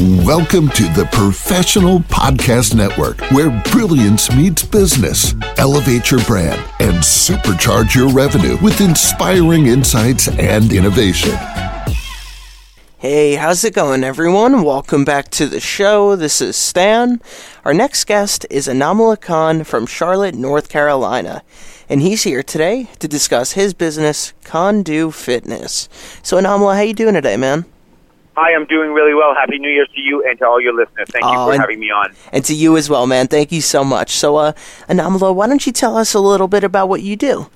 Welcome to the Professional Podcast Network, where brilliance meets business. Elevate your brand and supercharge your revenue with inspiring insights and innovation. Hey, how's it going, everyone? Welcome back to the show. This is Stan. Our next guest is Enamullah Khan from Charlotte, North Carolina, and he's here today to discuss his business, Khan-Do Fitness. So, Enamullah, how you doing today, man? Hi, I'm doing really well. Happy New Year's to you and to all your listeners. Thank you Oh, for and- having me on. And to you as well, man. Thank you so much. So, uh, Enamullah, why don't you tell us a little bit about what you do?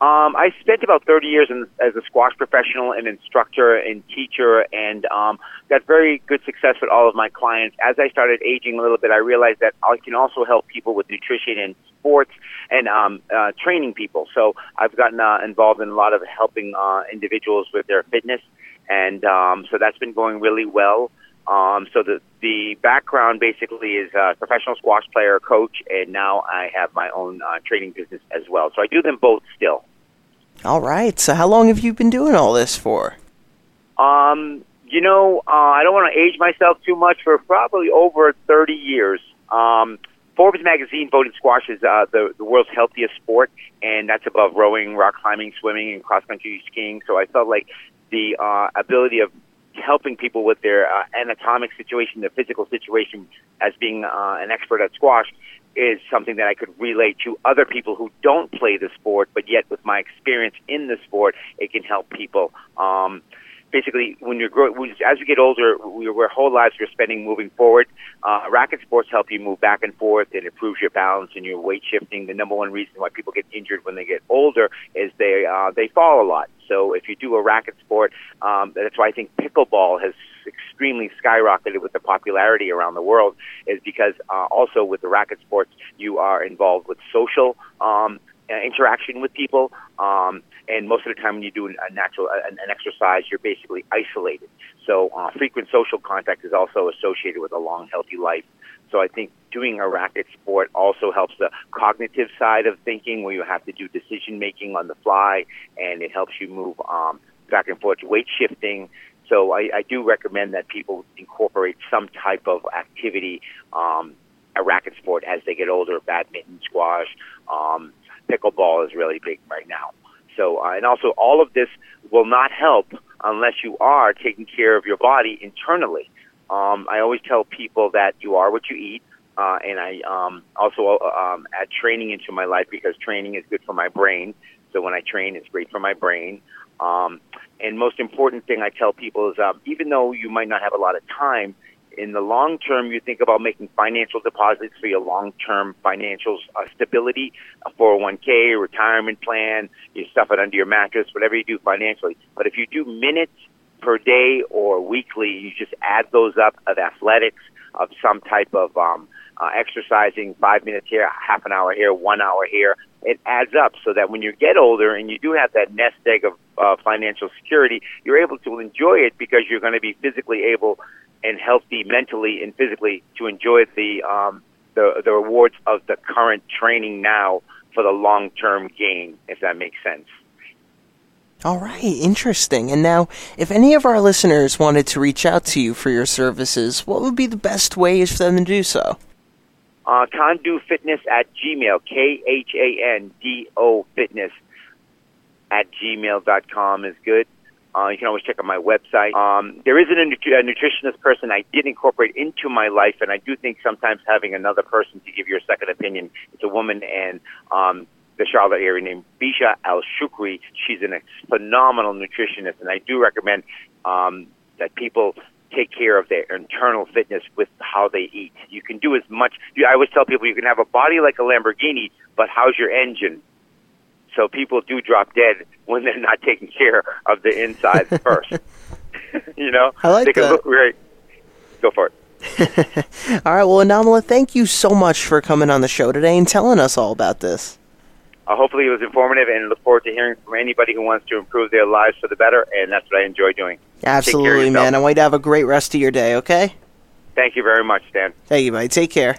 Um, I spent about 30 years in, as a squash professional and instructor and teacher, and um, got very good success with all of my clients. As I started aging a little bit, I realized that I can also help people with nutrition and sports and um, uh, training people. So I've gotten uh, involved in a lot of helping uh, individuals with their fitness, and um, so that's been going really well. Um, so the the background basically is a professional squash player, coach, and now I have my own uh, training business as well. So I do them both still. All right. So, how long have you been doing all this for? Um, you know, uh, I don't want to age myself too much for probably over 30 years. Um, Forbes magazine voted squash as uh, the, the world's healthiest sport, and that's above rowing, rock climbing, swimming, and cross country skiing. So I felt like the uh, ability of helping people with their uh, anatomic situation, their physical situation, as being uh, an expert at squash, is something that I could relate to other people who don't play the sport, but yet with my experience in the sport, it can help people. Um, basically, when you're grow- as you get older, we, our whole lives we're spending moving forward. Uh, racket sports help you move back and forth. It improves your balance and your weight shifting. The number one reason why people get injured when they get older is they uh, they fall a lot. So if you do a racket sport, um, that's why I think pickleball has extremely skyrocketed with the popularity around the world. Is because uh, also with the racket sports, you are involved with social um, interaction with people. Um, and most of the time when you do a natural an, an exercise, you're basically isolated. So uh, frequent social contact is also associated with a long, healthy life. So I think doing a racket sport also helps the cognitive side of thinking, where you have to do decision making on the fly, and it helps you move um, back and forth, weight shifting. So I, I do recommend that people incorporate some type of activity, um, a racket sport as they get older, badminton, squash, um, pickleball is really big right now. So, uh, and also all of this will not help unless you are taking care of your body internally. Um, I always tell people that you are what you eat. Uh, and I um, also uh, um, add training into my life because training is good for my brain. So when I train, it's great for my brain. Um, and most important thing I tell people is um, even though you might not have a lot of time, in the long term, you think about making financial deposits for your long term financial uh, stability, a 401k, a retirement plan, you stuff it under your mattress, whatever you do financially. But if you do minutes per day or weekly, you just add those up of athletics, of some type of um, uh, exercising, five minutes here, half an hour here, one hour here. It adds up so that when you get older and you do have that nest egg of uh, financial security, you're able to enjoy it because you're going to be physically able and healthy mentally and physically to enjoy the um, the the rewards of the current training now for the long term gain, if that makes sense. All right, interesting. And now, if any of our listeners wanted to reach out to you for your services, what would be the best ways for them to do so? Uh, Khan-Do Fitness at Gmail, K H A N D O Fitness at gmail.com is good. Uh, you can always check out my website. Um, there isn't a, nutri- a nutritionist person I did incorporate into my life, and I do think sometimes having another person to give you a second opinion. It's a woman and um, the Charlotte area named Bisha Al Shukri. She's a phenomenal nutritionist, and I do recommend um, that people take care of their internal fitness with how they eat. You can do as much. I always tell people you can have a body like a Lamborghini, but how's your engine? So people do drop dead when they're not taking care of the inside first. you know, I like they can that. look great. Go for it. All right, well, Enamullah, thank you so much for coming on the show today and telling us all about this. Uh, hopefully, it was informative, and look forward to hearing from anybody who wants to improve their lives for the better. And that's what I enjoy doing. Take care of Absolutely, man. I want you to have a great rest of your day, okay? Thank you very much, Stan. Thank you, buddy. Take care.